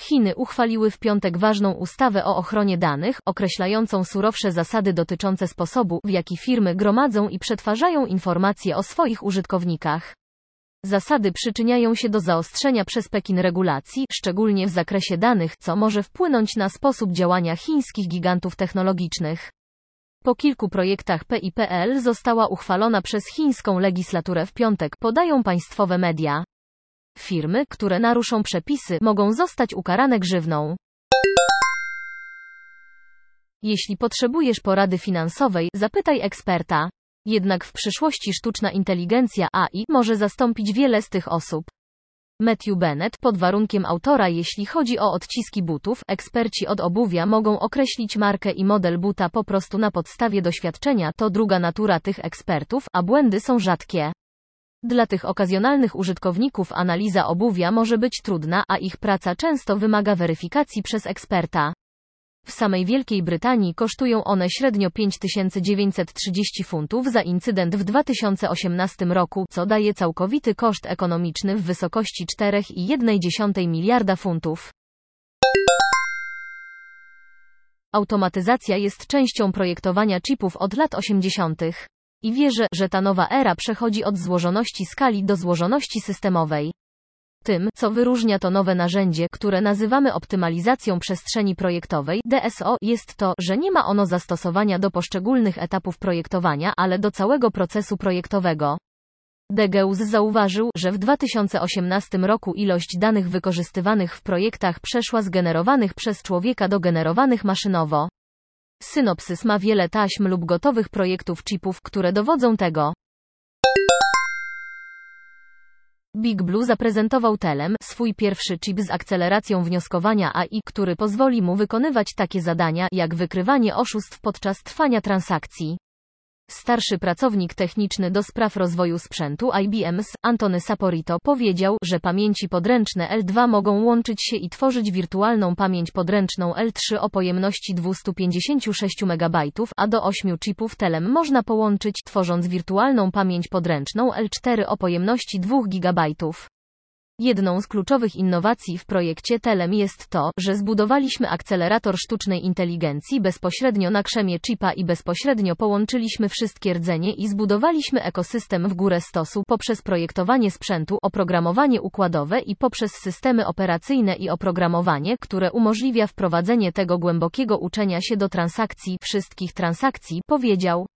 Chiny uchwaliły w piątek ważną ustawę o ochronie danych, określającą surowsze zasady dotyczące sposobu, w jaki firmy gromadzą i przetwarzają informacje o swoich użytkownikach. Zasady przyczyniają się do zaostrzenia przez Pekin regulacji, szczególnie w zakresie danych, co może wpłynąć na sposób działania chińskich gigantów technologicznych. Po kilku projektach PIPL została uchwalona przez chińską legislaturę w piątek, podają państwowe media. Firmy, które naruszą przepisy, mogą zostać ukarane grzywną. Jeśli potrzebujesz porady finansowej, zapytaj eksperta. Jednak w przyszłości sztuczna inteligencja AI może zastąpić wiele z tych osób. Matthew Bennett, pod warunkiem autora jeśli chodzi o odciski butów, eksperci od obuwia mogą określić markę i model buta po prostu na podstawie doświadczenia, to druga natura tych ekspertów, a błędy są rzadkie. Dla tych okazjonalnych użytkowników analiza obuwia może być trudna, a ich praca często wymaga weryfikacji przez eksperta. W samej Wielkiej Brytanii kosztują one średnio 5930 funtów za incydent w 2018 roku, co daje całkowity koszt ekonomiczny w wysokości 4,1 miliarda funtów. Automatyzacja jest częścią projektowania chipów od lat 80. I wierzę, że ta nowa era przechodzi od złożoności skali do złożoności systemowej. Tym, co wyróżnia to nowe narzędzie, które nazywamy optymalizacją przestrzeni projektowej, DSO, jest to, że nie ma ono zastosowania do poszczególnych etapów projektowania, ale do całego procesu projektowego. Degeus zauważył, że w 2018 roku ilość danych wykorzystywanych w projektach przeszła z generowanych przez człowieka do generowanych maszynowo. Synopsys ma wiele taśm lub gotowych projektów chipów, które dowodzą tego. Big Blue zaprezentował Telem, swój pierwszy chip z akceleracją wnioskowania AI, który pozwoli mu wykonywać takie zadania, jak wykrywanie oszustw podczas trwania transakcji. Starszy pracownik techniczny do spraw rozwoju sprzętu IBM's, Antony Saporito, powiedział, że pamięci podręczne L2 mogą łączyć się i tworzyć wirtualną pamięć podręczną L3 o pojemności 256 MB, a do 8 chipów Telem można połączyć, tworząc wirtualną pamięć podręczną L4 o pojemności 2 GB. Jedną z kluczowych innowacji w projekcie Telem jest to, że zbudowaliśmy akcelerator sztucznej inteligencji bezpośrednio na krzemie chipa i bezpośrednio połączyliśmy wszystkie rdzenie i zbudowaliśmy ekosystem w górę stosu poprzez projektowanie sprzętu, oprogramowanie układowe i poprzez systemy operacyjne i oprogramowanie, które umożliwia wprowadzenie tego głębokiego uczenia się do transakcji, wszystkich transakcji, powiedział.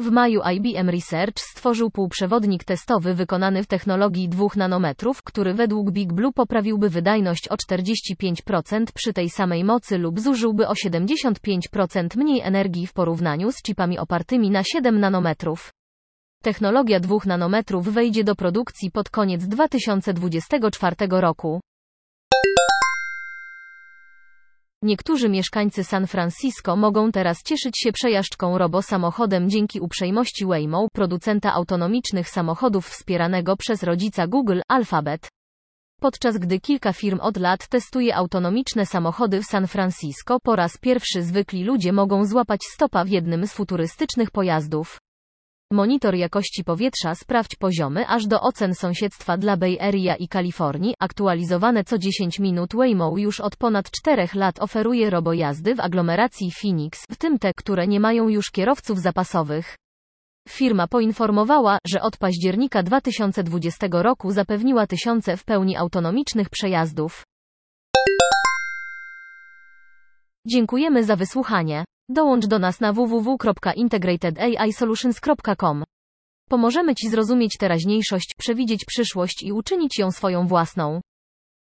W maju IBM Research stworzył półprzewodnik testowy wykonany w technologii 2 nanometrów, który według Big Blue poprawiłby wydajność o 45% przy tej samej mocy lub zużyłby o 75% mniej energii w porównaniu z chipami opartymi na 7 nanometrów. Technologia 2 nanometrów wejdzie do produkcji pod koniec 2024 roku. Niektórzy mieszkańcy San Francisco mogą teraz cieszyć się przejażdżką robo-samochodem dzięki uprzejmości Waymo, producenta autonomicznych samochodów wspieranego przez rodzica Google, Alphabet. Podczas gdy kilka firm od lat testuje autonomiczne samochody w San Francisco, po raz pierwszy zwykli ludzie mogą złapać stopa w jednym z futurystycznych pojazdów. Monitor jakości powietrza sprawdź poziomy aż do ocen sąsiedztwa dla Bay Area i Kalifornii, aktualizowane co 10 minut Waymo już od ponad 4 lat oferuje robojazdy w aglomeracji Phoenix, w tym te, które nie mają już kierowców zapasowych. Firma poinformowała, że od października 2020 roku zapewniła tysiące w pełni autonomicznych przejazdów. Dziękujemy za wysłuchanie. Dołącz do nas na www.integratedAIsolutions.com. Pomożemy Ci zrozumieć teraźniejszość, przewidzieć przyszłość i uczynić ją swoją własną.